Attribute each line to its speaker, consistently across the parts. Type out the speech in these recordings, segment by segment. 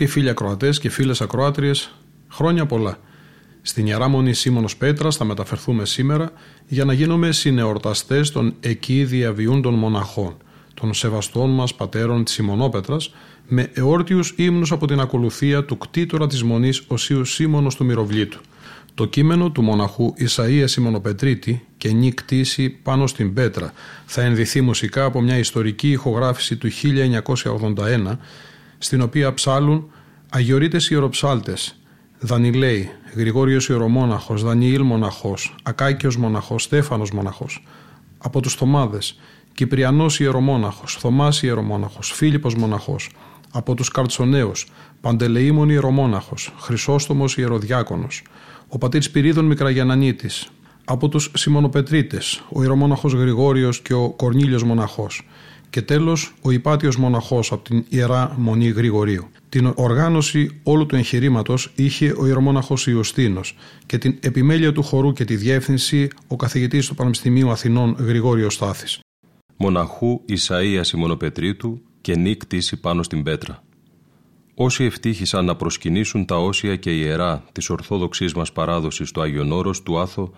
Speaker 1: Αγαπητοί φίλοι ακροατές και φίλες ακροάτριες, χρόνια πολλά. Στην Ιερά Μονή Σίμωνος Πέτρας θα μεταφερθούμε σήμερα για να γίνουμε συνεορταστές των εκεί διαβιούντων μοναχών, των σεβαστών μας πατέρων της Σιμωνόπετρας, με εόρτιους ύμνους από την ακολουθία του κτήτορα της Μονής Οσίου Σίμωνος του Μυροβλήτου. Το κείμενο του μοναχού Ισαΐα Σιμωνοπετρίτη και νη κτήση πάνω στην Πέτρα θα ενδυθεί μουσικά από μια ιστορική ηχογράφηση του 1981 στην οποία ψάλουν Αγιορείτες Ιεροψάλτες, Δανιλέη, Γρηγόριος Ιερομόναχος, Δανιήλ Μοναχός, Ακάκιος Μοναχός, Στέφανος Μοναχός. Από τους Θωμάδες, Κυπριανός Ιερομόναχος, Θωμάς Ιερομόναχος, Φίλιππος Μοναχός. Από τους Καρτσονέους, Παντελεήμων Ιερομόναχος, Χρυσόστομος Ιεροδιάκονος. Ο πατήρ Σπυρίδων Μικραγιανανίτης. Από τους Σιμωνοπετρίτες, ο Ιερομόναχος Γρηγόριος και ο Κορνίλιος Μοναχός και τέλος ο υπάτιος μοναχός από την Ιερά Μονή Γρηγορίου. Την οργάνωση όλου του εγχειρήματος είχε ο ιερομόναχος Ιωστίνος και την επιμέλεια του χορού και τη διεύθυνση ο καθηγητής του Πανεπιστημίου Αθηνών Γρηγόριος Στάθης.
Speaker 2: Μοναχού Ισαΐας Σιμωνοπετρίτου και νη κτήση πάνω στην πέτρα. Όσοι ευτύχησαν να προσκυνήσουν τα όσια και ιερά της ορθόδοξής μας παράδοσης στο Άγιον Όρος του Άθο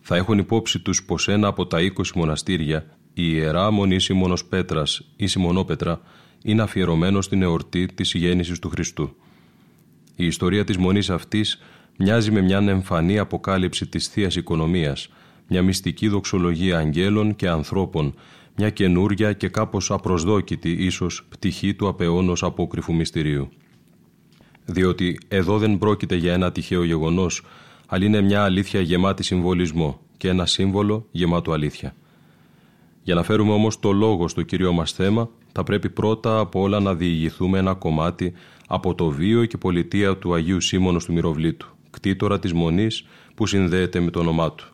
Speaker 2: θα έχουν υπόψη τους πως ένα από τα 20 μοναστήρια η Ιερά Μονή Σιμώνος Πέτρας ή Σιμωνόπετρα είναι αφιερωμένο στην εορτή της γέννησης του Χριστού. Η ιστορία της μονής αυτής μοιάζει με μια εμφανή αποκάλυψη της θείας Οικονομίας, μια μυστική δοξολογία αγγέλων και ανθρώπων, μια καινούρια και κάπως απροσδόκητη ίσως πτυχή του απεώνος απόκριφου μυστηρίου. Διότι εδώ δεν πρόκειται για ένα τυχαίο γεγονός, αλλά είναι μια αλήθεια γεμάτη συμβολισμό και ένα σύμβολο γεμάτο αλήθεια. Για να φέρουμε όμως το λόγο στο κύριο μας θέμα, θα πρέπει πρώτα από όλα να διηγηθούμε ένα κομμάτι από το βίο και πολιτεία του Αγίου Σίμωνος του Μυροβλήτου, κτήτορα της Μονής που συνδέεται με το όνομά του.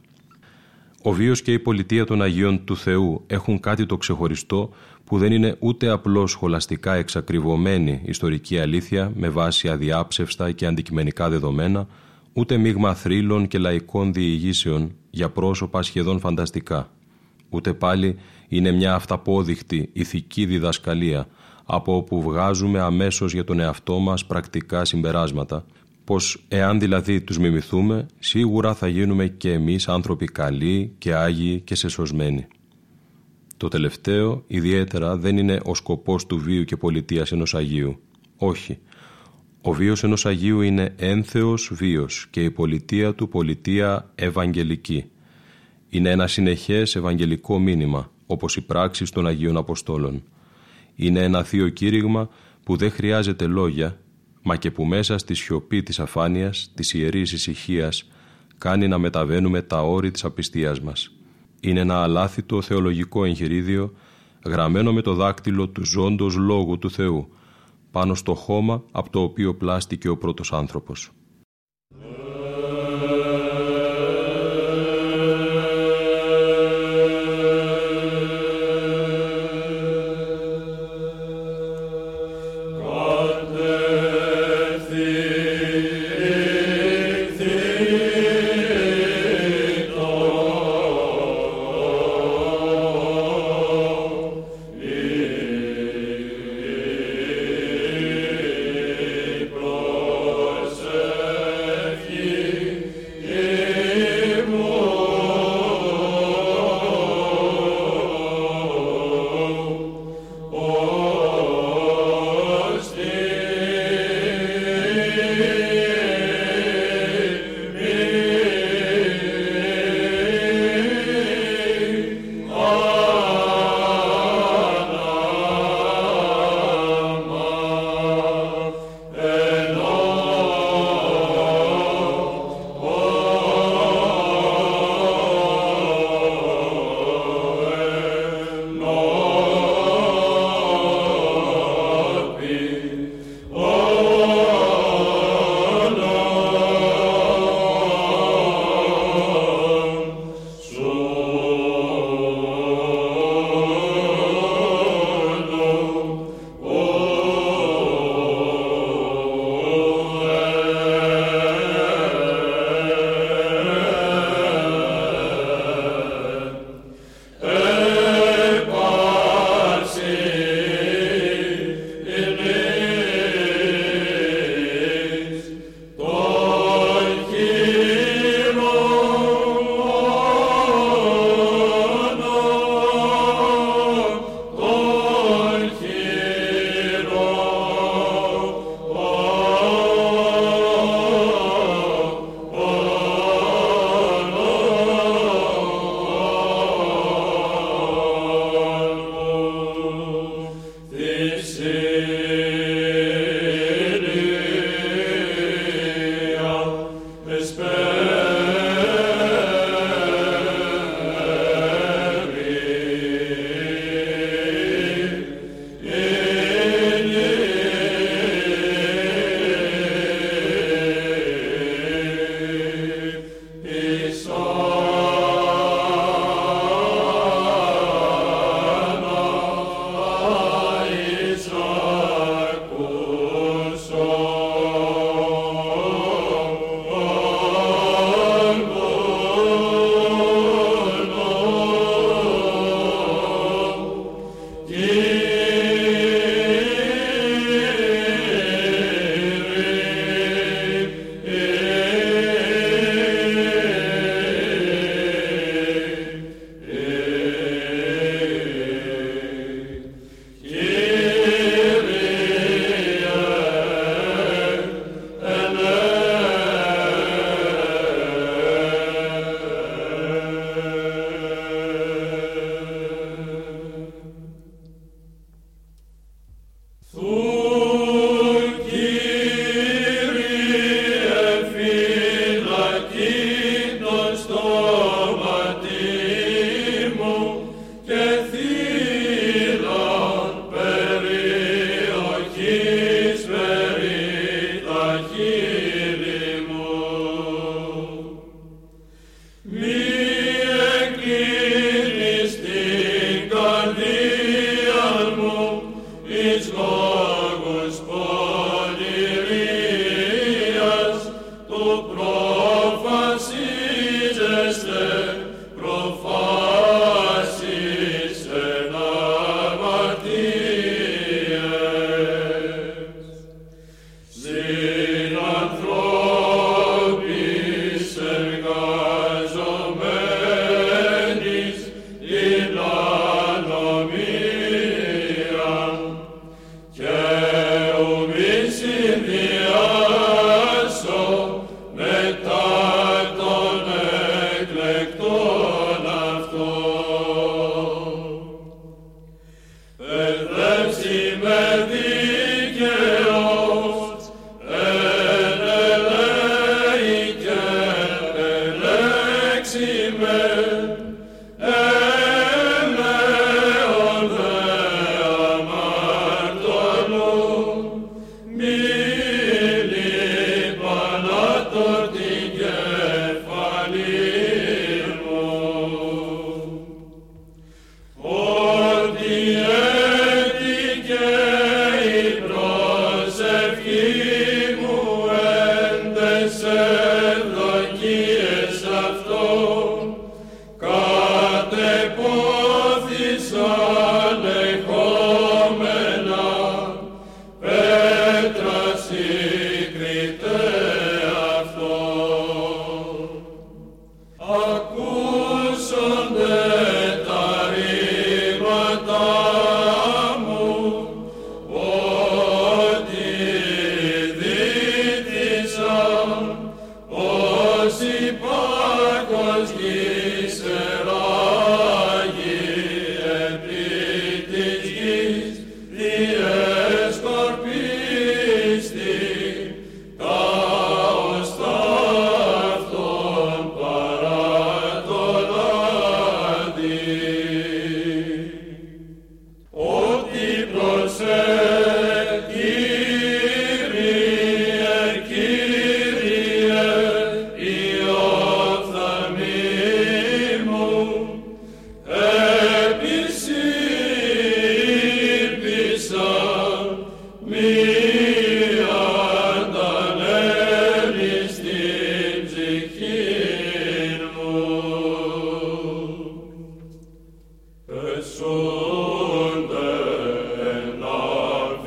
Speaker 2: Ο βίος και η πολιτεία των Αγίων του Θεού έχουν κάτι το ξεχωριστό που δεν είναι ούτε απλώς σχολαστικά εξακριβωμένη ιστορική αλήθεια με βάση αδιάψευστα και αντικειμενικά δεδομένα, ούτε μείγμα θρύλων και λαϊκών διηγήσεων για πρόσωπα σχεδόν φανταστικά ούτε πάλι είναι μια αυταπόδειχτη ηθική διδασκαλία από όπου βγάζουμε αμέσως για τον εαυτό μας πρακτικά συμπεράσματα, πως εάν δηλαδή τους μιμηθούμε, σίγουρα θα γίνουμε και εμείς άνθρωποι καλοί και άγιοι και σεσωσμένοι. Το τελευταίο ιδιαίτερα δεν είναι ο σκοπός του βίου και πολιτείας ενός Αγίου. Όχι. Ο βίος ενός Αγίου είναι ένθεος βίος και η πολιτεία του πολιτεία ευαγγελική είναι ένα συνεχές ευαγγελικό μήνυμα, όπως οι πράξεις των Αγίων Αποστόλων. Είναι ένα θείο κήρυγμα που δεν χρειάζεται λόγια, μα και που μέσα στη σιωπή της αφάνειας, της ιερής ησυχίας, κάνει να μεταβαίνουμε τα όρη της απιστίας μας. Είναι ένα αλάθητο θεολογικό εγχειρίδιο, γραμμένο με το δάκτυλο του ζώντος λόγου του Θεού, πάνω στο χώμα από το οποίο πλάστηκε ο πρώτος άνθρωπος.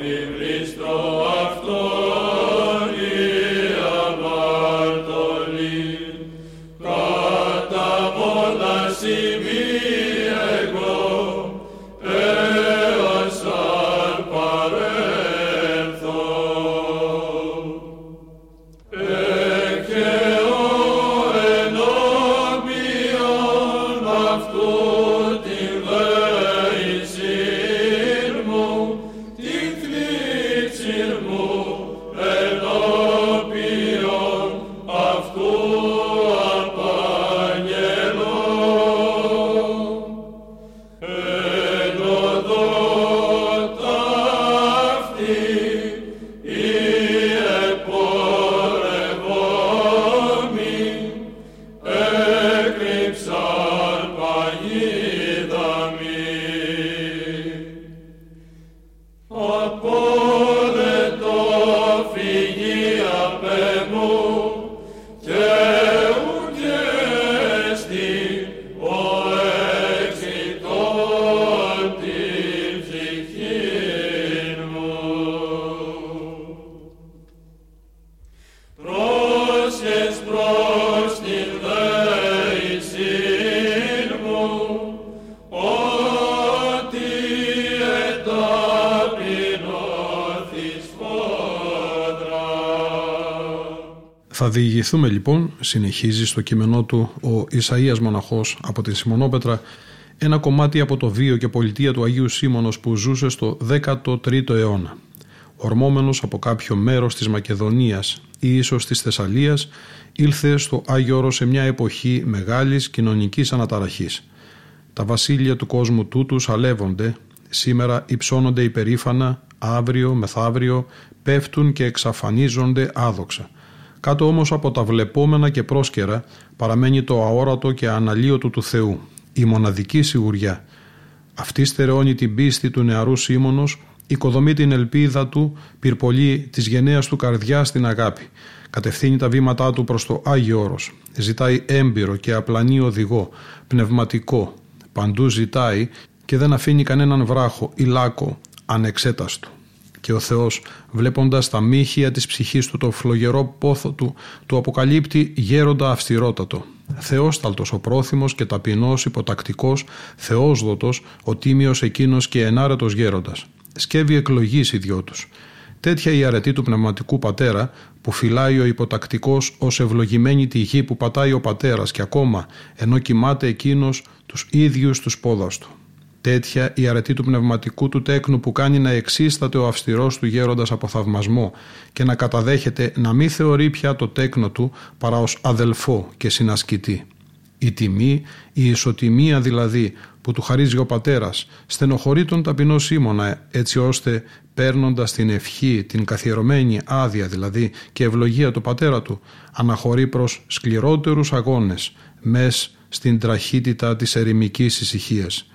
Speaker 3: Θα συνεχίζει στο κείμενό του ο Ισαΐας Μοναχός από τη Σιμονόπετρα, ένα κομμάτι από το βίο και πολιτεία του Αγίου Σίμωνος που ζούσε στο 13ο αιώνα.
Speaker 1: ορμόμενος από κάποιο μέρος της Μακεδονίας ή ίσως της Θεσσαλίας, ήλθε στο Άγιο Όρος σε μια εποχή μεγάλης κοινωνικής αναταραχής. Τα βασίλεια του κόσμου τούτου σαλεύονται, σήμερα υψώνονται υπερήφανα, αύριο, μεθαύριο, πέφτουν και εξαφανίζονται άδοξα. Κάτω όμως από τα βλεπόμενα και πρόσκαιρα παραμένει το αόρατο και αναλύωτο του Θεού, η μοναδική σιγουριά. Αυτή στερεώνει την πίστη του νεαρού Σίμωνος, οικοδομεί την ελπίδα του, πυρπολεί της γενναίας του καρδιά στην αγάπη. Κατευθύνει τα βήματά του προς το Άγιο Όρος. Ζητάει έμπειρο και απλανή οδηγό, πνευματικό. Παντού ζητάει και δεν αφήνει κανέναν βράχο ή λάκκο ανεξέταστο. Και ο Θεός βλέποντας τα μύχια της ψυχής του το φλογερό πόθο του του αποκαλύπτει γέροντα αυστηρότατο. Θεόσταλτος ο πρόθυμος και ταπεινός υποτακτικός, θεόσδοτος, ο τίμιος εκείνος και ενάρετος γέροντας. Σκεύει εκλογής οι δυο τους. Τέτοια η αρετή του πνευματικού πατέρα που φυλάει ο υποτακτικός ως ευλογημένη τη γη που πατάει ο πατέρας και ακόμα ενώ κοιμάται εκείνος τους ίδιους τους πόδας του. Τέτοια η αρετή του πνευματικού του τέκνου που κάνει να εξίσταται ο αυστηρός του γέροντας από θαυμασμό και να καταδέχεται να μην θεωρεί πια το τέκνο του παρά ως αδελφό και συνασκητή. Η τιμή, η ισοτιμία δηλαδή που του χαρίζει ο πατέρας στενοχωρεί τον ταπεινό Σίμωνα έτσι ώστε παίρνοντας την ευχή, την καθιερωμένη άδεια δηλαδή και ευλογία του πατέρα του αναχωρεί προς σκληρότερους αγώνες μες στην τραχύτητα της ερημικής ησυχίας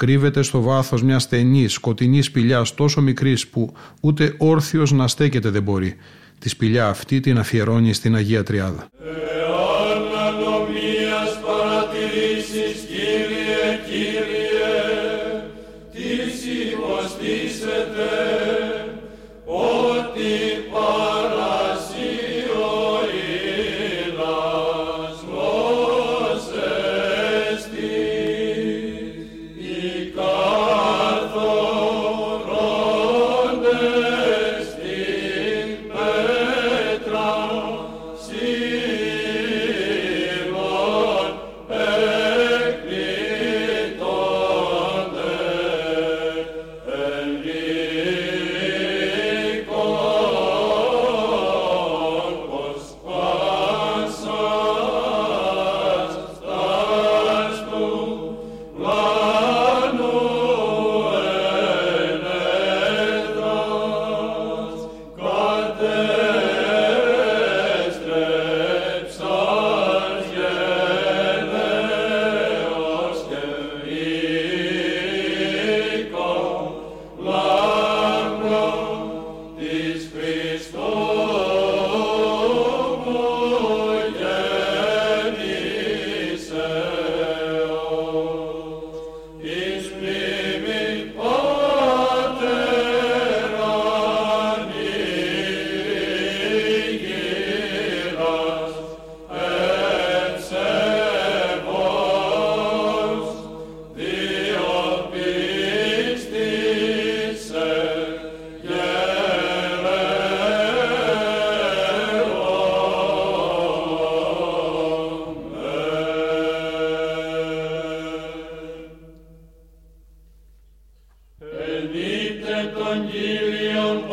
Speaker 1: κρύβεται στο βάθος μιας στενής, σκοτεινής σπηλιάς τόσο μικρής, που ούτε όρθιος να στέκεται δεν μπορεί. Τη σπηλιά αυτή την αφιερώνει στην Αγία Τριάδα.
Speaker 3: Evangelium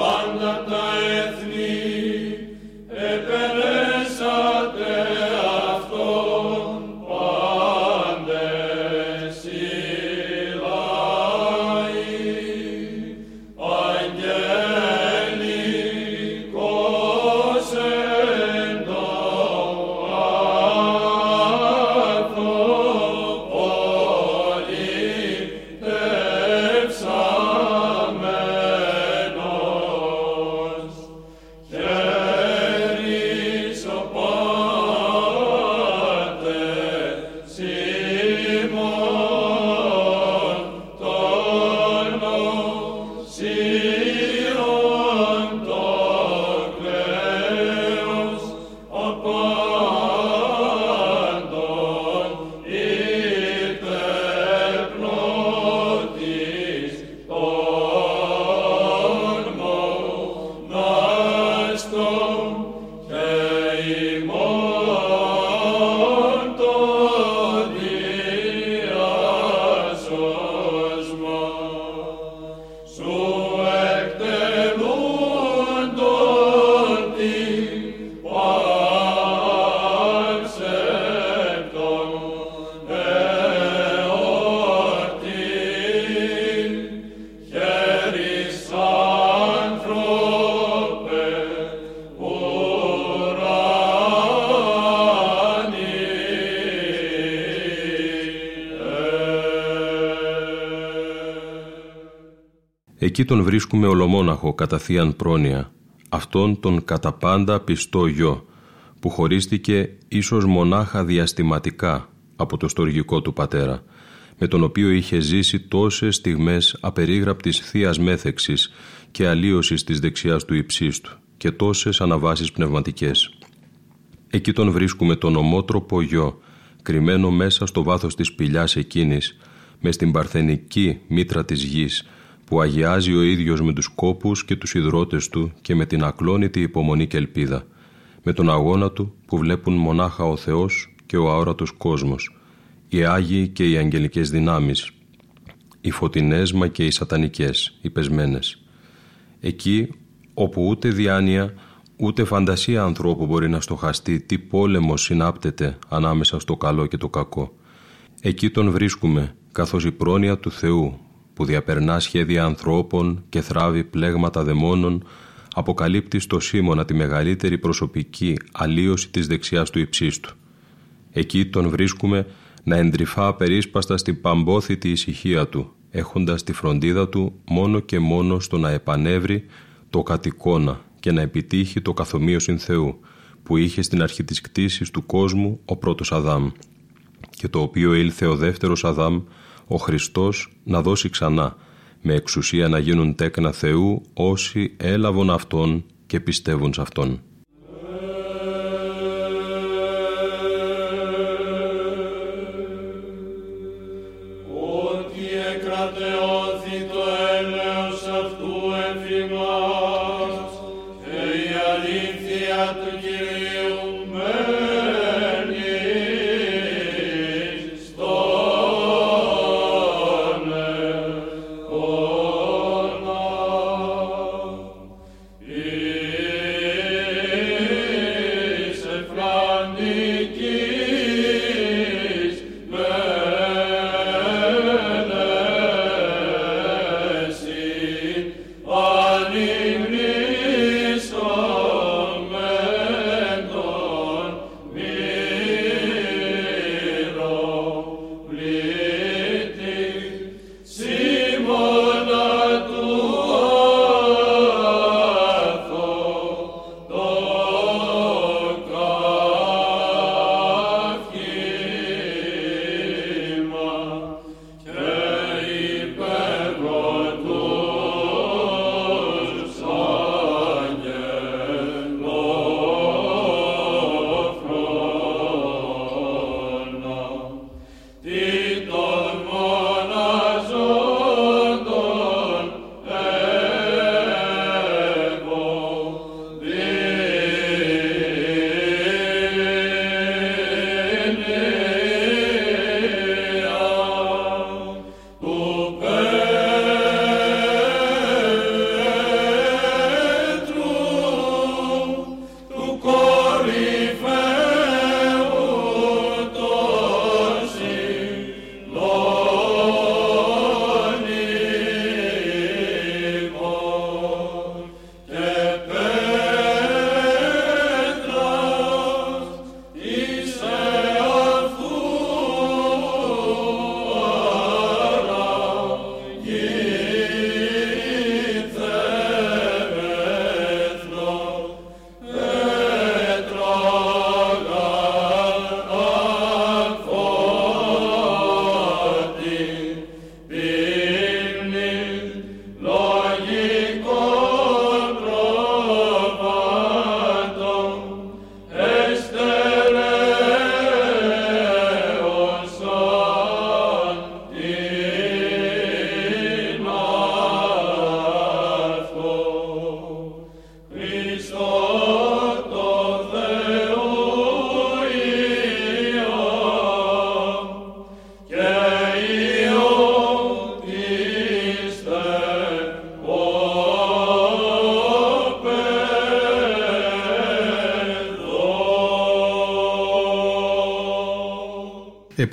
Speaker 3: Εκεί τον βρίσκουμε ολομόναχο κατά θείαν πρόνοια, αυτόν τον κατά πάντα πιστό γιο, που χωρίστηκε ίσως μονάχα διαστηματικά από το στοργικό του πατέρα, με τον οποίο είχε ζήσει τόσες στιγμές απερίγραπτης θείας μέθεξης και αλλίωσης της δεξιάς του υψίστου και τόσες αναβάσεις πνευματικές. Εκεί τον βρίσκουμε τον ομότροπο γιο, κρυμμένο μέσα στο βάθος της σπηλιάς εκείνης, με στην παρθενική μήτρα της γης, που αγιάζει ο ίδιος με τους κόπους και τους υδρότες του και με την ακλόνητη υπομονή και ελπίδα, με τον αγώνα του που βλέπουν μονάχα ο Θεός και ο αόρατος κόσμος, οι Άγιοι και οι αγγελικές δυνάμεις, οι φωτεινές μα και οι σατανικές, οι πεσμένες. Εκεί όπου ούτε διάνοια ούτε φαντασία ανθρώπου μπορεί να στοχαστεί τι πόλεμο συνάπτεται ανάμεσα στο καλό και το κακό. Εκεί τον βρίσκουμε καθώς η πρόνοια του Θεού που διαπερνά σχέδια ανθρώπων και θράβει πλέγματα δαιμόνων αποκαλύπτει στο Σίμωνα τη μεγαλύτερη προσωπική αλλίωση της δεξιάς του υψίστου. Εκεί τον βρίσκουμε να εντρυφά περίσπαστα στην παμπόθητη ησυχία του, έχοντας τη φροντίδα του μόνο και μόνο στο να επανέβρει το κατοικώνα και να επιτύχει το καθομοίωσιν Θεού, που είχε στην αρχή της κτήσης του κόσμου ο πρώτος Αδάμ και το οποίο ήλθε ο δεύτερος Αδάμ, ο Χριστός, να δώσει ξανά, με εξουσία να γίνουν τέκνα Θεού όσοι έλαβον Αυτόν και πιστεύουν σε Αυτόν.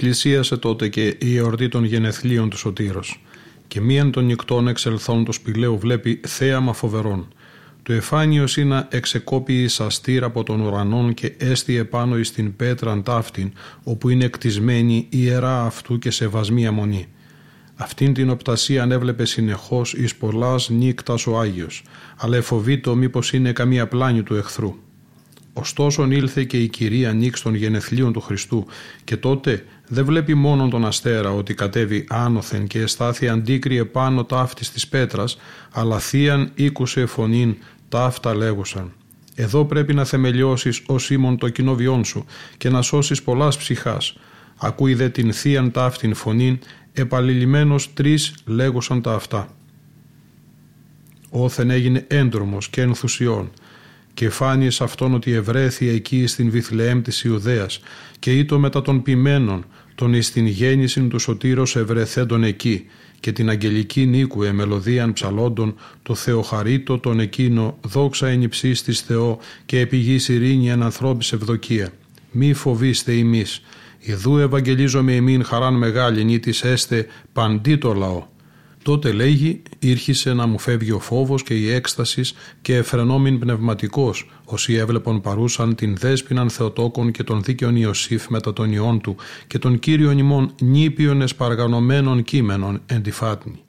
Speaker 1: Επλησίασε τότε και η εορτή των γενεθλίων του Σωτήρος και μίαν των νυχτών εξελθών του σπηλαίου βλέπει θέαμα φοβερών. Το εφάνιος είναι εξεκόπη σαστήρ από τον ουρανόν και έστι επάνω εις την πέτραν ταύτην, όπου είναι εκτισμένη η ιερά αυτού και σεβασμία μονή.
Speaker 3: Αυτήν την οπτασία ανέβλεπε συνεχώς εις πολλάς νύκτας ο Άγιος, αλλά εφοβήτω μήπως είναι καμία πλάνη του εχθρού. Ωστόσο ήλθε και η κυρία νύξ των γενεθλίων του Χριστού και τότε δεν βλέπει μόνο τον αστέρα ότι κατέβει άνωθεν και εστάθη αντίκριε πάνω ταύτης της πέτρας, αλλά θείαν ήκουσε φωνήν ταύτα λέγουσαν. Εδώ πρέπει να θεμελιώσεις ο Σίμων το κοινόβιόν σου και να σώσεις πολλάς ψυχάς. Ακούει δε την θείαν ταύτην φωνήν, επαλληλημένος τρεις λέγουσαν τα αυτά. Όθεν έγινε έντρομος και ενθουσιών και φάνει σε αυτόν ότι ευρέθη εκεί στην Βιθλεέμ της Ιουδαίας και ήτο μετά των ποιμένων τον εις την γέννηση του σωτήρος ευρεθέντων εκεί και την αγγελική νίκου εμελωδίαν ψαλόντων το Θεοχαρίτο τον εκείνο δόξα εν υψής της Θεό και επιγής ειρήνη εν ανθρώπης ευδοκία. Μη φοβήστε ημείς, Ιδού ευαγγελίζομαι εμήν χαράν μεγάλη νήτης έστε παντί το λαό. Τότε λέγει ήρχισε να μου φεύγει ο φόβος και η έκστασης και εφρενόμην πνευματικός όσοι έβλεπον παρούσαν την δέσποιναν Θεοτόκον και τον δίκαιον Ιωσήφ μετά τον ιών του και τον Κύριον ημών νήπιον εσπαργανωμένων κείμενων εντιφάτνη.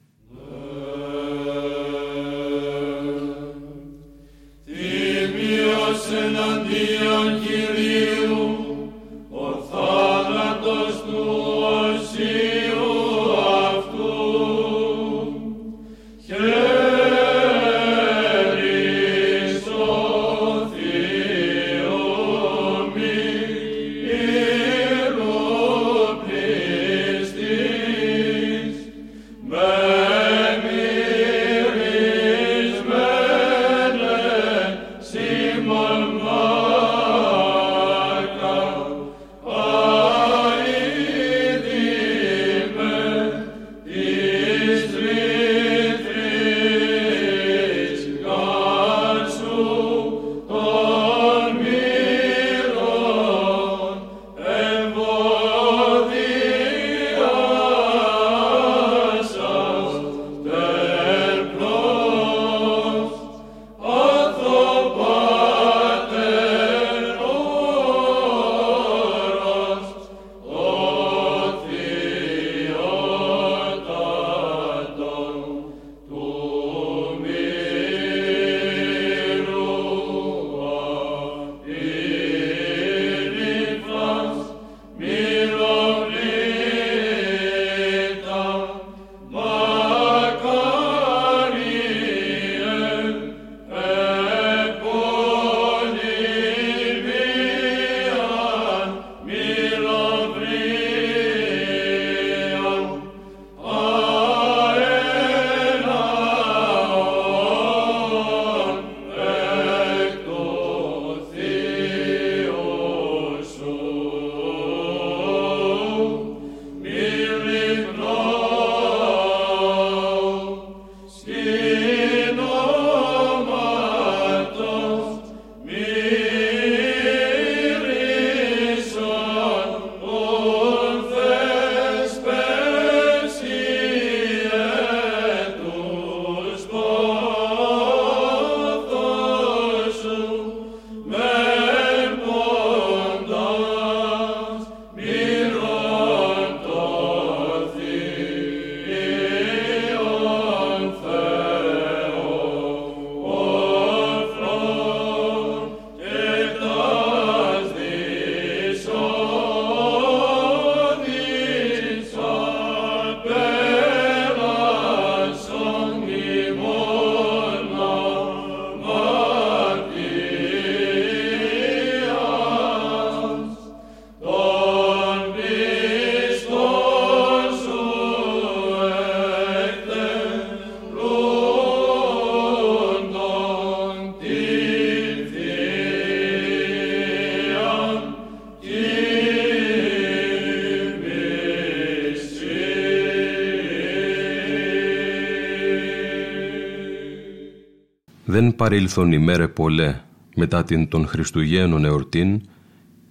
Speaker 2: Δεν παρήλθον ημέρε πολλέ μετά την των Χριστουγέννων εορτήν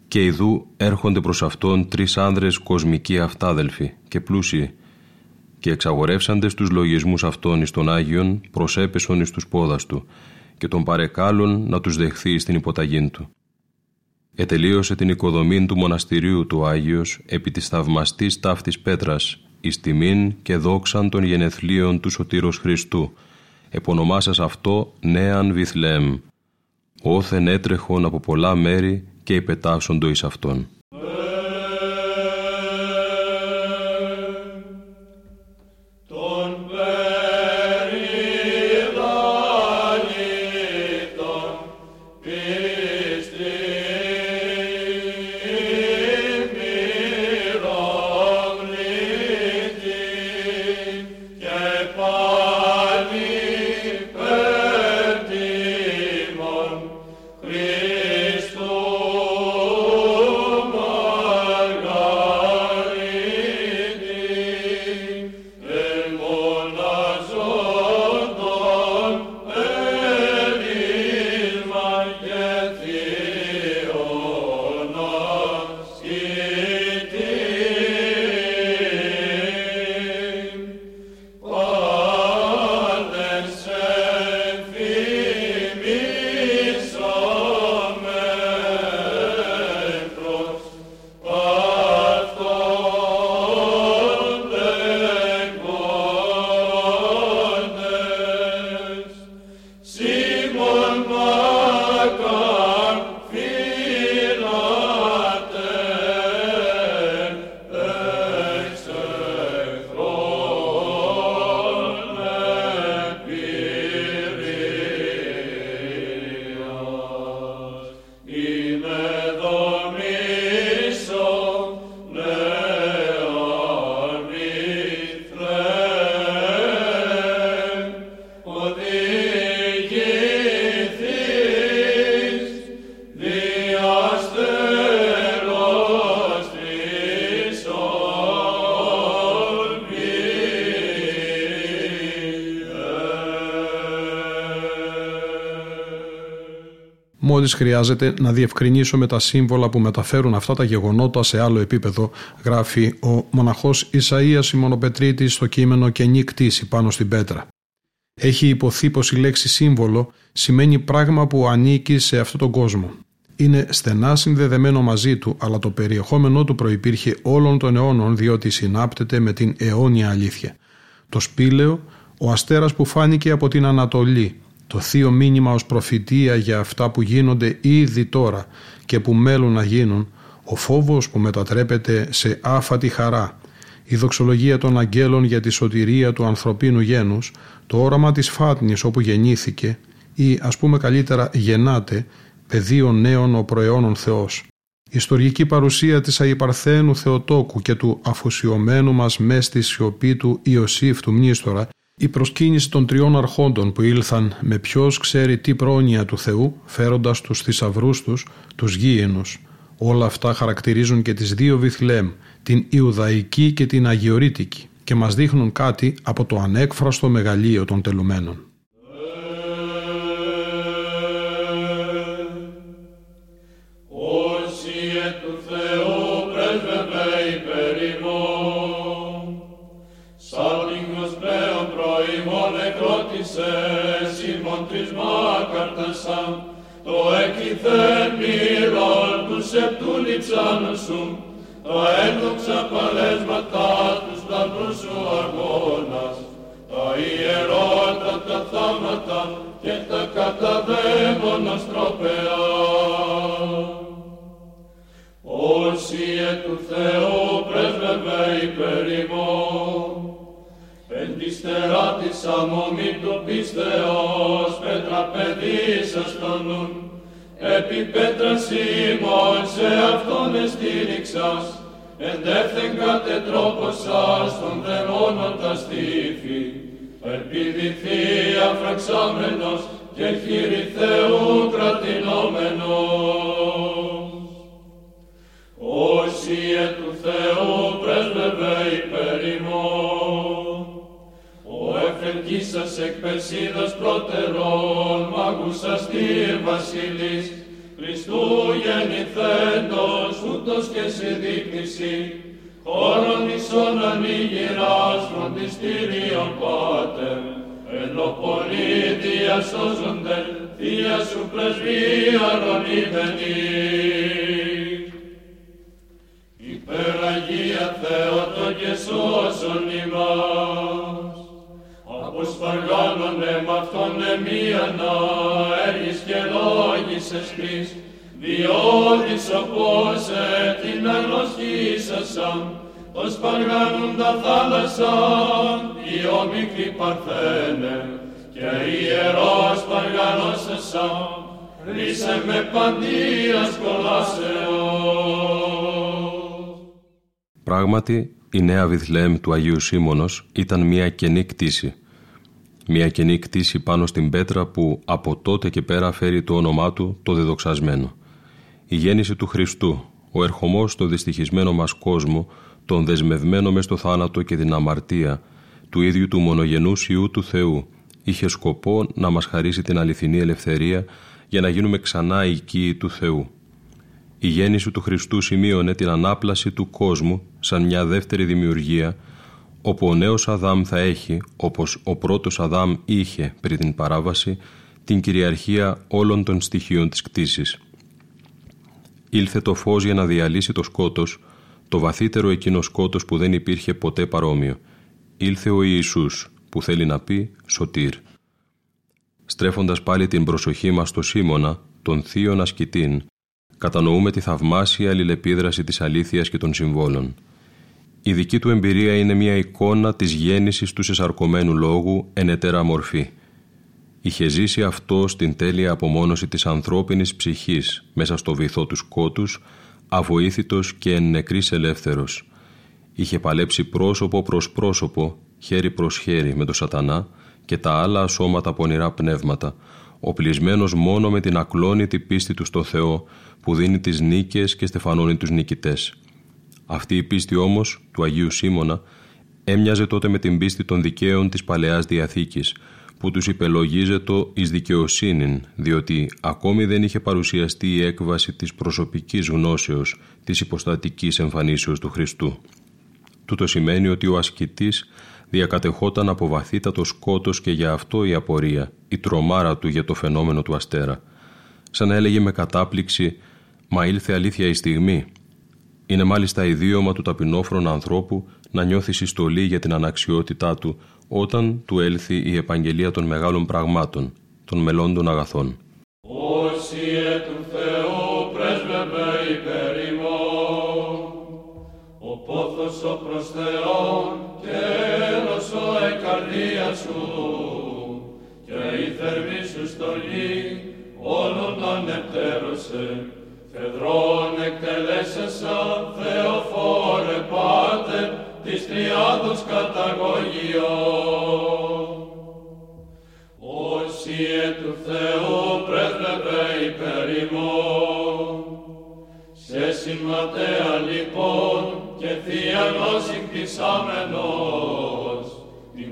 Speaker 2: και ιδού έρχονται προς αυτόν τρεις άνδρες κοσμικοί αυτάδελφοι και πλούσιοι και εξαγορεύσαντες τους λογισμούς αυτών εις των Άγιον προσέπεσον εις τους πόδας του και τον παρεκάλων να τους δεχθεί στην υποταγήν του. Ετελείωσε την οικοδομή του μοναστηρίου του Άγιος επί της θαυμαστής ταύτης πέτρας εις τιμήν και δόξαν των γενεθλίων του Σωτήρος Χριστού. Επωνομάσας αυτό νέαν Βιθλέμ. Όθεν έτρεχον από πολλά μέρη και υπετάσσοντο εις αυτόν.
Speaker 1: Μόλι χρειάζεται να διευκρινίσω τα σύμβολα που μεταφέρουν αυτά τα γεγονότα σε άλλο επίπεδο, γράφει ο μοναχός Ισαΐας Σιμωνοπετρίτη στο κείμενο «Καινή κτήση» πάνω στην πέτρα. Έχει υποθεί πως η λέξη σύμβολο σημαίνει πράγμα που ανήκει σε αυτόν τον κόσμο. Είναι στενά συνδεδεμένο μαζί του, αλλά το περιεχόμενό του προϋπήρχε όλων των αιώνων διότι συνάπτεται με την αιώνια αλήθεια. Το σπήλαιο, ο αστέρας που φάνηκε από την Ανατολή, το θείο μήνυμα ως προφητεία για αυτά που γίνονται ήδη τώρα και που μέλουν να γίνουν, ο φόβος που μετατρέπεται σε άφατη χαρά, η δοξολογία των αγγέλων για τη σωτηρία του ανθρωπίνου γένους, το όραμα της φάτνης όπου γεννήθηκε ή ας πούμε καλύτερα γεννάται, πεδίο νέων ο προαιώνων Θεός. Η ιστορική παρουσία της Αϊπαρθένου Θεοτόκου και του αφοσιωμένου μας μες στη σιωπή του Ιωσήφ του Μνήστορα η προσκύνηση των τριών αρχόντων που ήλθαν με ποιος ξέρει τι πρόνοια του Θεού, φέροντας τους θησαυρούς τους, τους γήενους. Όλα αυτά χαρακτηρίζουν και τις δύο Βιθλέμ, την Ιουδαϊκή και την Αγιορείτικη και μας δείχνουν κάτι από το ανέκφραστο μεγαλείο των τελουμένων.
Speaker 3: Σεπτούν σου, τα ένδοξα παλέσματα τους σταυρούς σου αγώνας, τα ιερότα τα θάματα και τα καταδέμονα στροπεά. Όσοι του Θεού πρέσβευε υπερ ημών, Εντιστερά της αμόμη του πίστεως, πέτρα παιδίσας τον νουν, επί πέτρα σήμων σε αυτόν εστήριξας, εντεύθεν κάτε τρόπος σας των δαιμόνων τα στήφη, ελπιδηθεί αφραξάμενος και χείρι Θεού κρατηνόμενος. Όσοι ε του Θεού σας εκ Περσίδας πρώτερων, μάγουσας τη βασιλής, Χριστού γεννηθέντος, ούτως και σε δείκνηση, χώρον ίσον ανοίγηρας φροντιστήριον Πάτερ, ελοπολί διασώζονται, Θεία σου πρεσβεία ρονίδενη. Υπεραγία Θεότο και σώσ σώσον ημάς. Αποσπαργάνωνε μ' αυτόν εμίανα, έργης και λόγησες Χριστ, διότι οπόσε την αγνωστήσασαν, ως τα θάλασσα, η όμικρη παρθένε, και ιερός παργανός εσάν, ρίσε με παντίας κολάσεως.
Speaker 2: Πράγματι, η νέα Βιθλέμ του Αγίου Σίμωνος ήταν μια κενή κτήση. Μια κενή κτήση πάνω στην πέτρα που από τότε και πέρα φέρει το όνομά του το δεδοξασμένο. Η γέννηση του Χριστού, ο ερχομός στο δυστυχισμένο μας κόσμο, τον δεσμευμένο μες στο θάνατο και την αμαρτία, του ίδιου του μονογενούς Ιού του Θεού, είχε σκοπό να μας χαρίσει την αληθινή ελευθερία για να γίνουμε ξανά οικοί του Θεού. Η γέννηση του Χριστού σημείωνε την ανάπλαση του κόσμου σαν μια δεύτερη δημιουργία, όπου ο νέος Αδάμ θα έχει, όπως ο πρώτος Αδάμ είχε πριν την παράβαση, την κυριαρχία όλων των στοιχείων της κτήσης. Ήλθε το φως για να διαλύσει το σκότος, το βαθύτερο εκείνο σκότος που δεν υπήρχε ποτέ παρόμοιο. Ήλθε ο Ιησούς, που θέλει να πει σωτήρ. Στρέφοντας πάλι την προσοχή μας στο Σίμωνα, τον θείον ασκητήν, κατανοούμε τη θαυμάσια αλληλεπίδραση της αλήθειας και των συμβόλων. Η δική του εμπειρία είναι μια εικόνα της γέννησης του σεσαρκωμένου λόγου εν ετέρα μορφή. Είχε ζήσει αυτό στην τέλεια απομόνωση της ανθρώπινης ψυχής μέσα στο βυθό του σκότους, αβοήθητος και εν νεκρής ελεύθερος. Είχε παλέψει πρόσωπο προς πρόσωπο χέρι προς χέρι με τον σατανά και τα άλλα σώματα πονηρά πνεύματα, οπλισμένος μόνο με την ακλόνητη πίστη του στο Θεό που δίνει τις νίκες και στεφανώνει τους νικητές. Αυτή η πίστη όμως του Αγίου Σίμωνα έμοιαζε τότε με την πίστη των δικαίων της Παλαιάς Διαθήκης που τους υπελογίζεται εις δικαιοσύνην διότι ακόμη δεν είχε παρουσιαστεί η έκβαση της προσωπικής γνώσεως της υποστατικής εμφανίσεως του Χριστού. Τούτο σημαίνει ότι ο ασκητής διακατεχόταν από βαθύτατο σκότος και για αυτό η απορία, η τρομάρα του για το φαινόμενο του αστέρα. Σαν να έλεγε με κατάπληξη «Μα ήλθε αλήθεια η στιγμή». Είναι μάλιστα ιδίωμα του ταπεινόφρον ανθρώπου να νιώθει συστολή για την αναξιότητά του όταν του έλθει η επαγγελία των μεγάλων πραγμάτων, των μελών αγαθών.
Speaker 3: Όσοι του Θεού πρέσβευε υπέρ ο πόθος ο προς Θεόν καρδία σου και η θερμή σου στολή όλων των ετέρωσε φεδρών εκτελέσεσα Θεοφόρε Πάτερ της Τριάδος καταγωγιό. Όσοι του Θεού πρέσβευε υπέρ ημών, σε σηματέα λοιπόν και θεία γνώση κτισάμενος,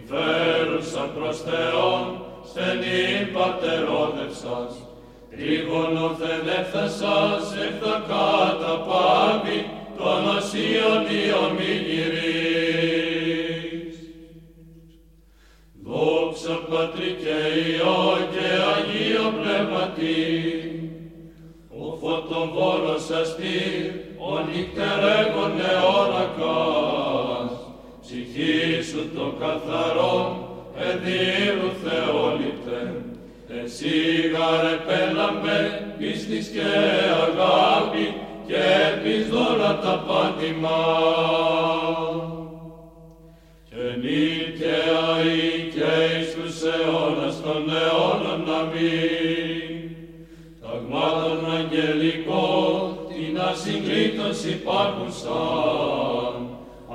Speaker 3: φέρουσαν προς Θεόν, στενή πατερόδευσας, τρίγωνο θελεύθασας εύθα κατά πάβη, των οσίων διομηγυρής. Δόξα Πατρί και Υιό και Αγίο Πνεύματι, ο φωτοβόλος αστήρ, ο νυχτερέγων αιώνακας, ψυχή σου το καθαρό, εδίρου Θεόληπτε, εσύ γαρε πέλαμε, πίστης και αγάπη, και πεις δώρα τα πάντημα. Και νίκαια ή και εις τους αιώνας των αιώνων να μην, ταγμάτων αγγελικών, την ασυγκρίτως υπάρχουσαν,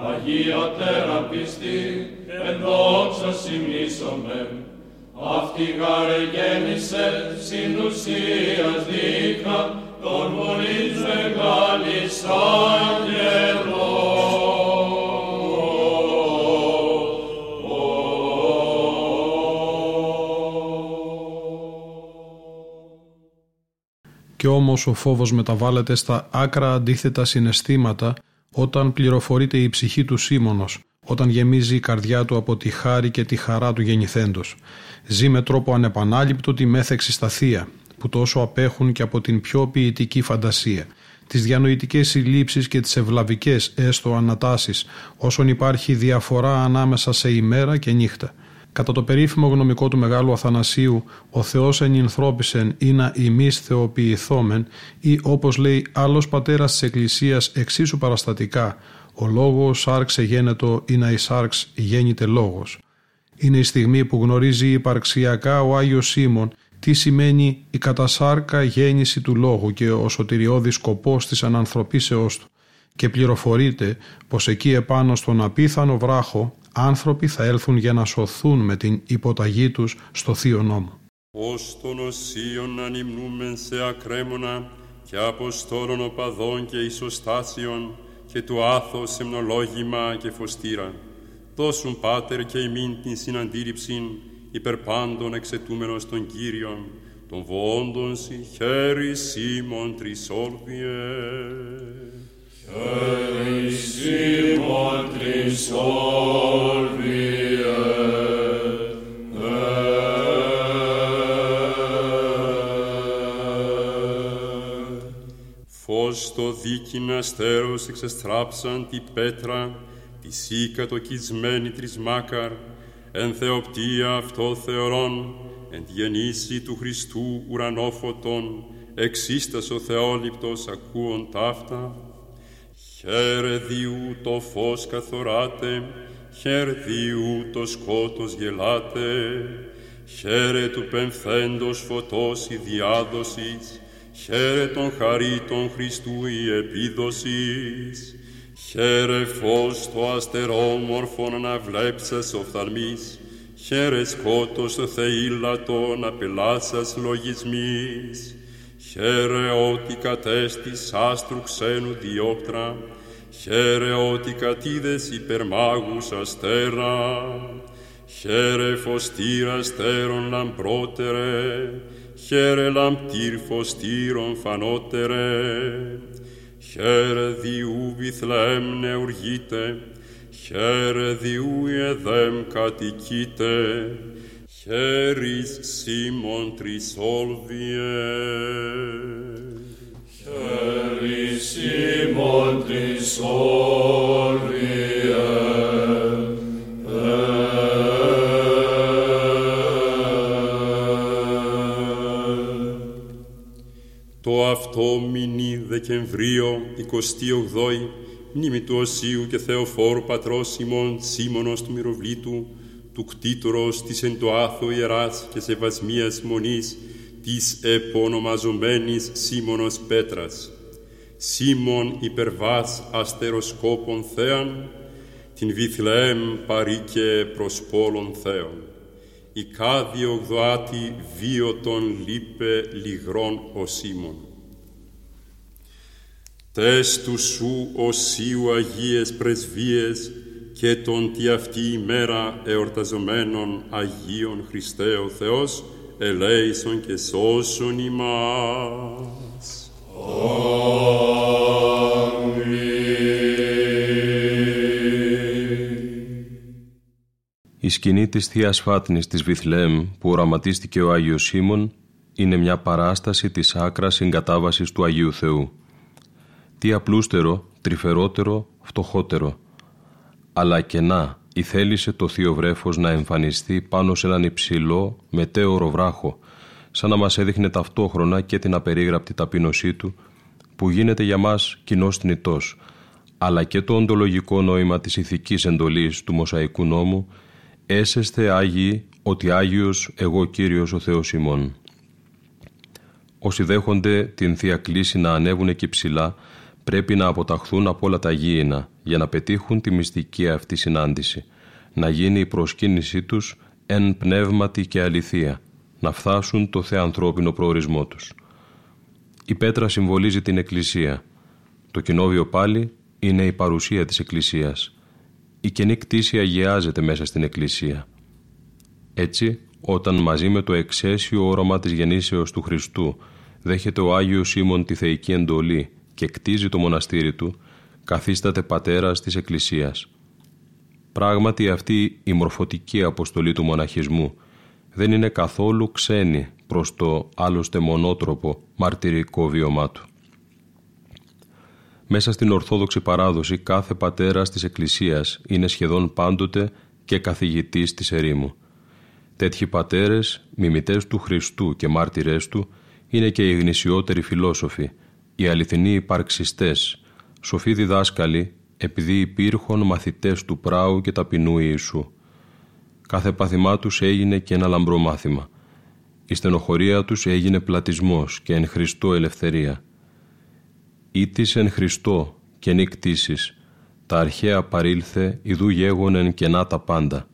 Speaker 3: Αγία Τέρα πιστή, εν δόξα σημνήσομαι, αυτή γάρε γέννησε συν ουσίας δίκα, τον βολής μεγάλης αγγελό.
Speaker 1: Κι όμως ο φόβος μεταβάλλεται στα άκρα αντίθετα συναισθήματα όταν πληροφορείται η ψυχή του Σίμωνος, όταν γεμίζει η καρδιά του από τη χάρη και τη χαρά του γεννηθέντος. Ζει με τρόπο ανεπανάληπτο τη μέθεξη στα θεία, που τόσο απέχουν και από την πιο ποιητική φαντασία, τις διανοητικές συλλήψεις και τις ευλαβικές έστω ανατάσεις όσον υπάρχει διαφορά ανάμεσα σε ημέρα και νύχτα. Κατά το περίφημο γνωμικό του Μεγάλου Αθανασίου, ο Θεός ενυνθρώπισεν ή να ημείς θεοποιηθόμεν ή όπως λέει άλλος πατέρας της Εκκλησίας εξίσου παραστατικά, ο λόγος άρξε γένετο ή να εισάρξ γέννηται λόγος. Είναι η στιγμή που γνωρίζει υπαρξιακά ο Άγιος Σίμων τι σημαίνει η κατασάρκα γέννηση του λόγου και ο σωτηριώδης σκοπός της ανανθρωπίσεώς του και πληροφορείται πως εκεί επάνω στον απίθανο βράχο άνθρωποι θα έλθουν για να σωθούν με την υποταγή τους στο Θείο Νόμο.
Speaker 4: Ως των οσίων ανυμνούμεν σε ακρέμωνα και αποστόλων οπαδών και ισοστάσεων και του άθος σεμνολόγημα και φωστήρα. Δώσουν Πάτερ και ημίν την συναντήρυψην υπερπάντων εξετούμενος των Κύριων, των βοόντων χέρι Σίμων Τρισόλβιε.
Speaker 3: Χέρι Σίμων Τρισόλβιε.
Speaker 4: Φως το δίκην αστέρος εξεστράψαν τη πέτρα, τη σίκα το κισμένη τρισμάκαρ, εν θεοπτία αυτό θεωρών, εν τη γεννήση του Χριστού ουρανόφωτον, εξίστας ο Θεόληπτος ακούων ταύτα. Χαίρε διού το φως καθοράτε, χαίρε διού το σκότος γελάτε, χαίρε του πεμφθέντος φωτός η διάδοσης, χαίρε τον χαρίτων Χριστού η επίδοσης, Χαίρε φως το αστερόμορφο να βλέψας οφθαλμής, χαίρε σκότος το θεήλατο να πελάσας λογισμής, χαίρε ότι κατέστης άστρου ξένου διόπτρα, χαίρε ότι κατίδες υπερμάγους αστέρα, χαίρε φωστήρα αστέρων λαμπρότερε, χαίρε λαμπτήρ φωστήρων φανότερε, Χαίρε διού Βιθλέμ νεουργείτε, χαίρε διού Ιεδέμ κατοικείτε, χέρις Σίμων Τρισόλβιε.
Speaker 3: Χέρις Σίμων Τρισόλβιε.
Speaker 4: αυτό μηνύ Δεκεμβρίο 28η μνήμη του Οσίου και Θεοφόρου πατρός ημών Σίμωνος του Μυροβλήτου του κτήτορος της εν το άθο ιεράς και σεβασμίας μονής της επωνομαζομένης Σίμωνος Πέτρας. Σίμων υπερβάς αστεροσκόπων θέαν, την Βιθλεέμ παρήκε προς πόλων θέων. Η κάδιο γδοάτη βίο των λείπε λιγρών ο Σίμων. Τες του σου οσίου Αγίες πρεσβείες και τον τη αυτή ημέρα εορταζομένων Αγίων Χριστέ ο Θεός ελέησον και σώσον ημάς.
Speaker 2: Η σκηνή της Θείας Φάτνης της Βιθλέμ που οραματίστηκε ο Άγιος Σίμων είναι μια παράσταση της άκρας συγκατάβασης του Αγίου Θεού τι απλούστερο, τρυφερότερο, φτωχότερο. Αλλά και να, η θέλησε το θείο βρέφος να εμφανιστεί πάνω σε έναν υψηλό, μετέωρο βράχο, σαν να μας έδειχνε ταυτόχρονα και την απερίγραπτη ταπείνωσή του, που γίνεται για μας κοινός θνητός, αλλά και το οντολογικό νόημα της ηθικής εντολής του Μοσαϊκού νόμου, έσεστε Άγιοι ότι Άγιος εγώ Κύριος ο Θεός ημών. Όσοι δέχονται την Θεία Κλήση να ανέβουν εκεί ψηλά, πρέπει να αποταχθούν από όλα τα γήινα για να πετύχουν τη μυστική αυτή συνάντηση, να γίνει η προσκύνησή τους εν πνεύματι και αληθεία, να φτάσουν το θεανθρώπινο προορισμό τους. Η πέτρα συμβολίζει την Εκκλησία. Το κοινόβιο πάλι είναι η παρουσία της Εκκλησίας. Η καινή κτήση αγιάζεται μέσα στην Εκκλησία. Έτσι, όταν μαζί με το εξαίσιο όρομα της γεννήσεως του Χριστού δέχεται ο Άγιος Σίμων τη θεϊκή εντολή και κτίζει το μοναστήρι του, καθίσταται πατέρας της Εκκλησίας. Πράγματι αυτή η μορφωτική αποστολή του μοναχισμού δεν είναι καθόλου ξένη προς το άλλωστε μονότροπο μαρτυρικό βίωμά του.
Speaker 3: Μέσα στην Ορθόδοξη παράδοση κάθε πατέρας της Εκκλησίας είναι σχεδόν πάντοτε και καθηγητής της ερήμου. Τέτοιοι πατέρες, μιμητές του Χριστού και μάρτυρές του, είναι και οι γνησιότεροι φιλόσοφοι, οι αληθινοί υπαρξιστές, σοφοί διδάσκαλοι, επειδή υπήρχον μαθητές του πράου και ταπεινού Ιησού. Κάθε πάθημά τους έγινε και ένα λαμπρό μάθημα. Η στενοχωρία τους έγινε πλατισμός και εν Χριστώ ελευθερία. Ήτης εν Χριστώ και νικτήσεις, τα αρχαία παρήλθε, ιδού γέγονεν και να τα πάντα.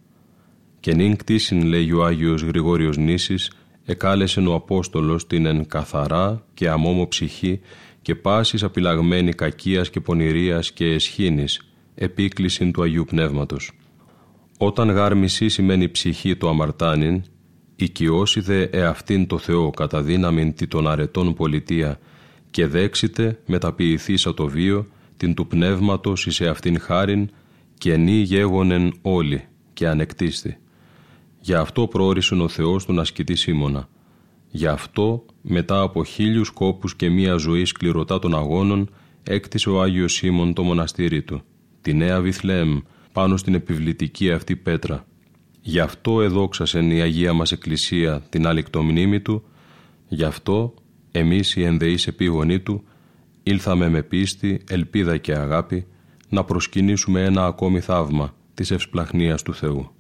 Speaker 3: Και νυν κτήσιν, λέγει ο Άγιος Γρηγόριος Νήσης, εκάλεσεν ο Απόστολος την εν καθαρά και αμόμο ψυχή και πάσης απειλαγμένη κακίας και πονηρίας και εσχήνης, επίκλησιν του Αγίου Πνεύματος. Όταν γάρμηση σημαίνει ψυχή το αμαρτάνιν, οικειώσει δε εαυτήν το Θεό κατά δύναμην τη των αρετών πολιτεία και δέξite μεταποιηθήσα το βίο την του πνεύματος εις εαυτήν χάριν και νη γέγονεν όλοι και ανεκτίστη. Γι' αυτό προόρισον ο Θεός τον ασκητή Σίμωνα. Γι' αυτό μετά από χίλιους κόπους και μία ζωή σκληρωτά των αγώνων έκτισε ο Άγιος Σίμων το μοναστήρι του, τη Νέα Βιθλέμ, πάνω στην επιβλητική αυτή πέτρα. Γι' αυτό εδόξασεν η Αγία μας Εκκλησία την άλυκτο μνήμη του, γι' αυτό εμείς οι ενδεείς επίγονοί του ήλθαμε με πίστη, ελπίδα και αγάπη να προσκυνήσουμε ένα ακόμη θαύμα της ευσπλαχνίας του Θεού.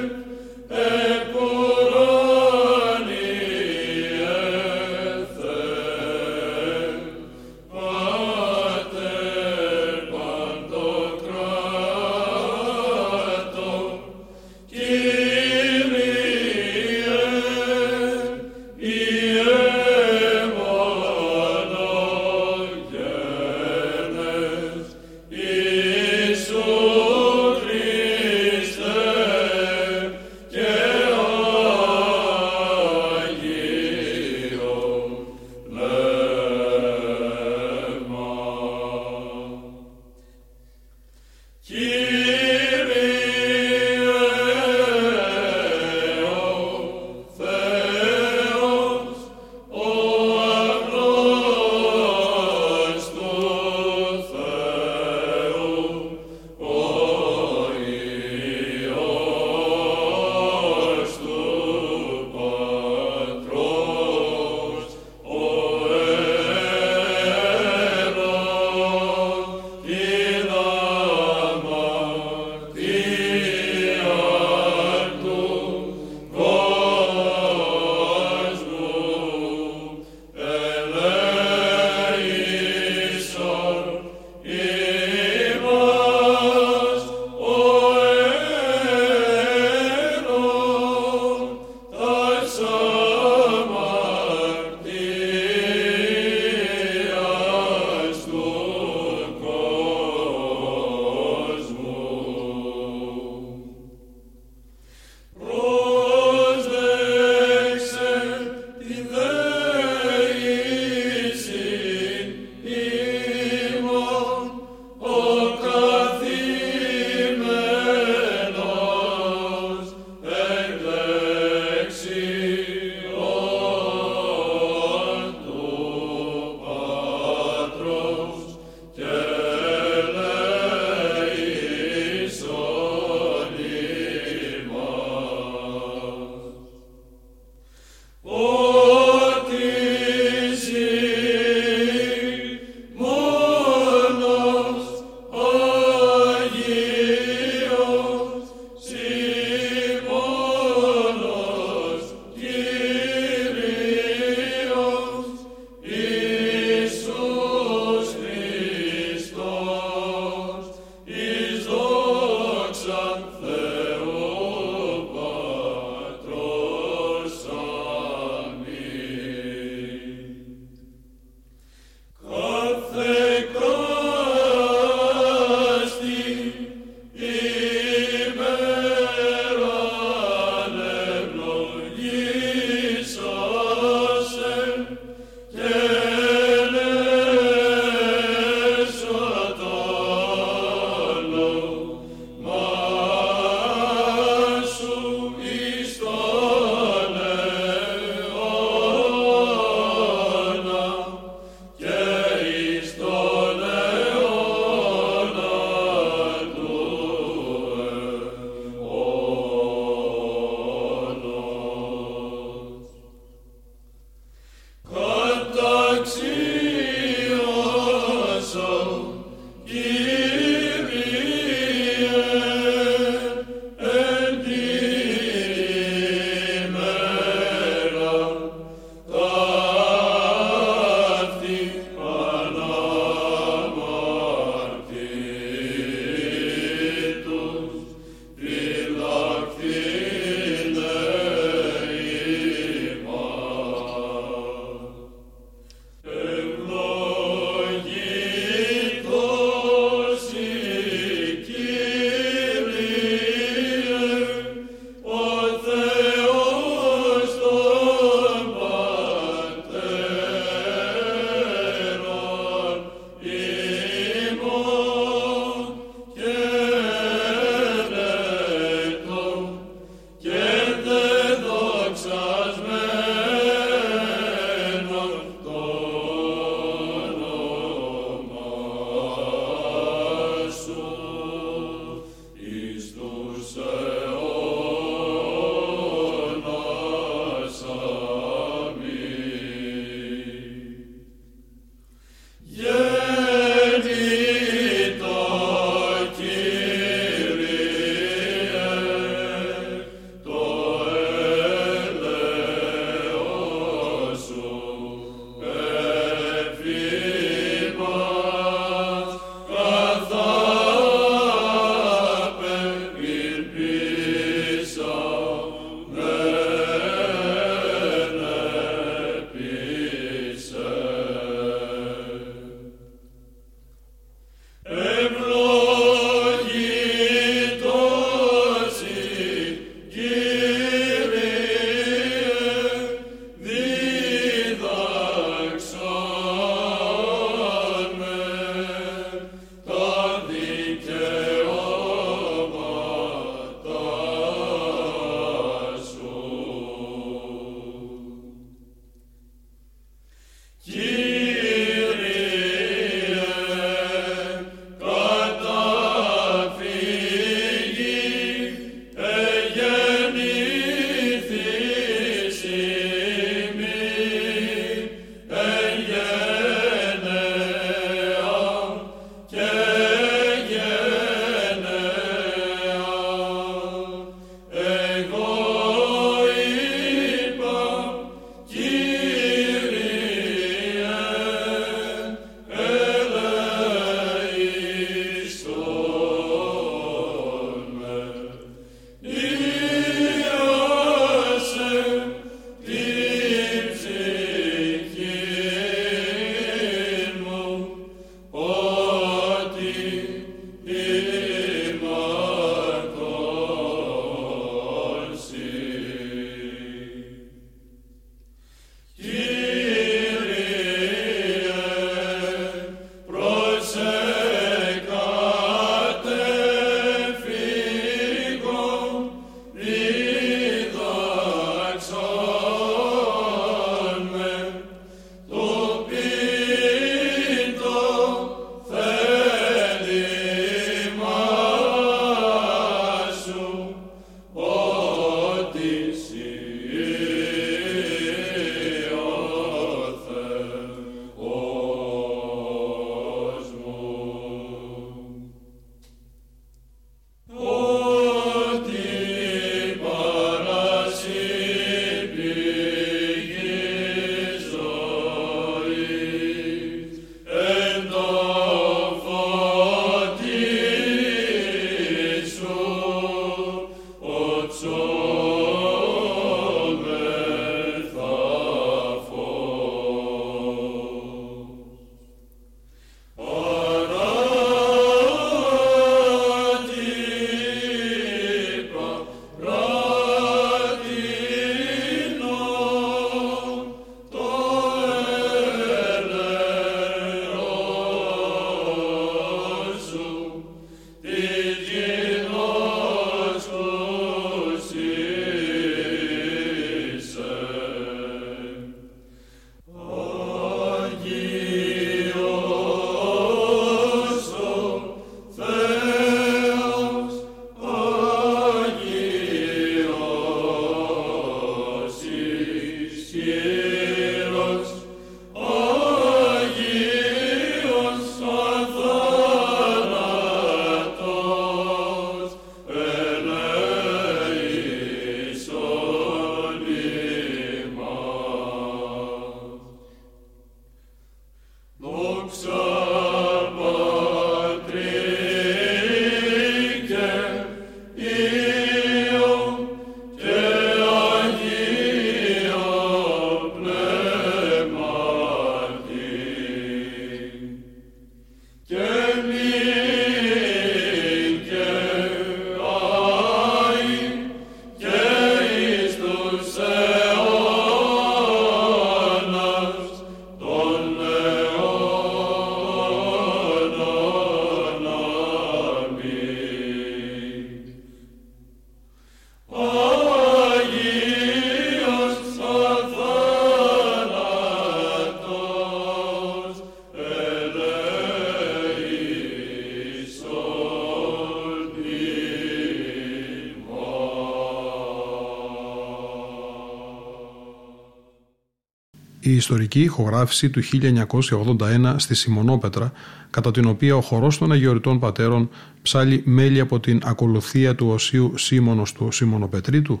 Speaker 1: Ιστορική ηχογράφηση του 1981 στη Σιμονόπετρα, κατά την οποία ο χορός των Αγιοριτών Πατέρων ψάλει μέλη από την ακολουθία του Οσίου Σίμωνος του Σιμωνοπετρίτου,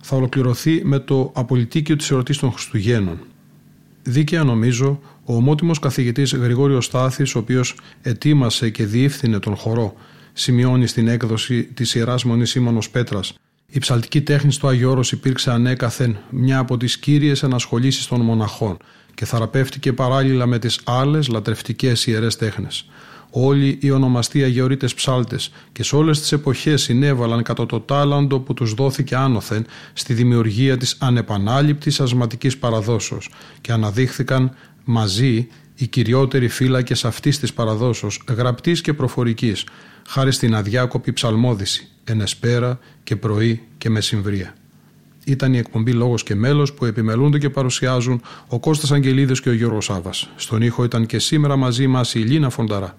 Speaker 1: θα ολοκληρωθεί με το απολυτίκιο της ερωτής των Χριστουγέννων. Δίκαια νομίζω, ο ομότιμος καθηγητής Γρηγόριος Στάθης, ο οποίος ετοίμασε και διεύθυνε τον χορό, σημειώνει στην έκδοση της Ιεράς Μονής Σίμωνος Πέτρας, η ψαλτική τέχνη στο Άγιο υπήρξε ανέκαθεν μια από τις κύριες ενασχολήσεις των μοναχών και θεραπεύτηκε παράλληλα με τις άλλες λατρευτικές ιερές τέχνες. Όλοι οι ονομαστοί Αγιορείτες ψάλτες και σε όλες τις εποχές συνέβαλαν κατά το τάλαντο που τους δόθηκε άνωθεν στη δημιουργία της ανεπανάληπτης ασματικής παραδόσεως και αναδείχθηκαν μαζί οι κυριότεροι φύλακες αυτής της παραδόσεως γραπτής και προφορικής χάρη στην αδιάκοπη ψαλμόδηση ενεσπέρα και πρωί και μεσημβρία. Ήταν η εκπομπή Λόγος και Μέλος που επιμελούνται και παρουσιάζουν ο Κώστας Αγγελίδης και ο Γιώργος Σάβα. Στον ήχο ήταν και σήμερα μαζί μας η Λίνα Φονταρά.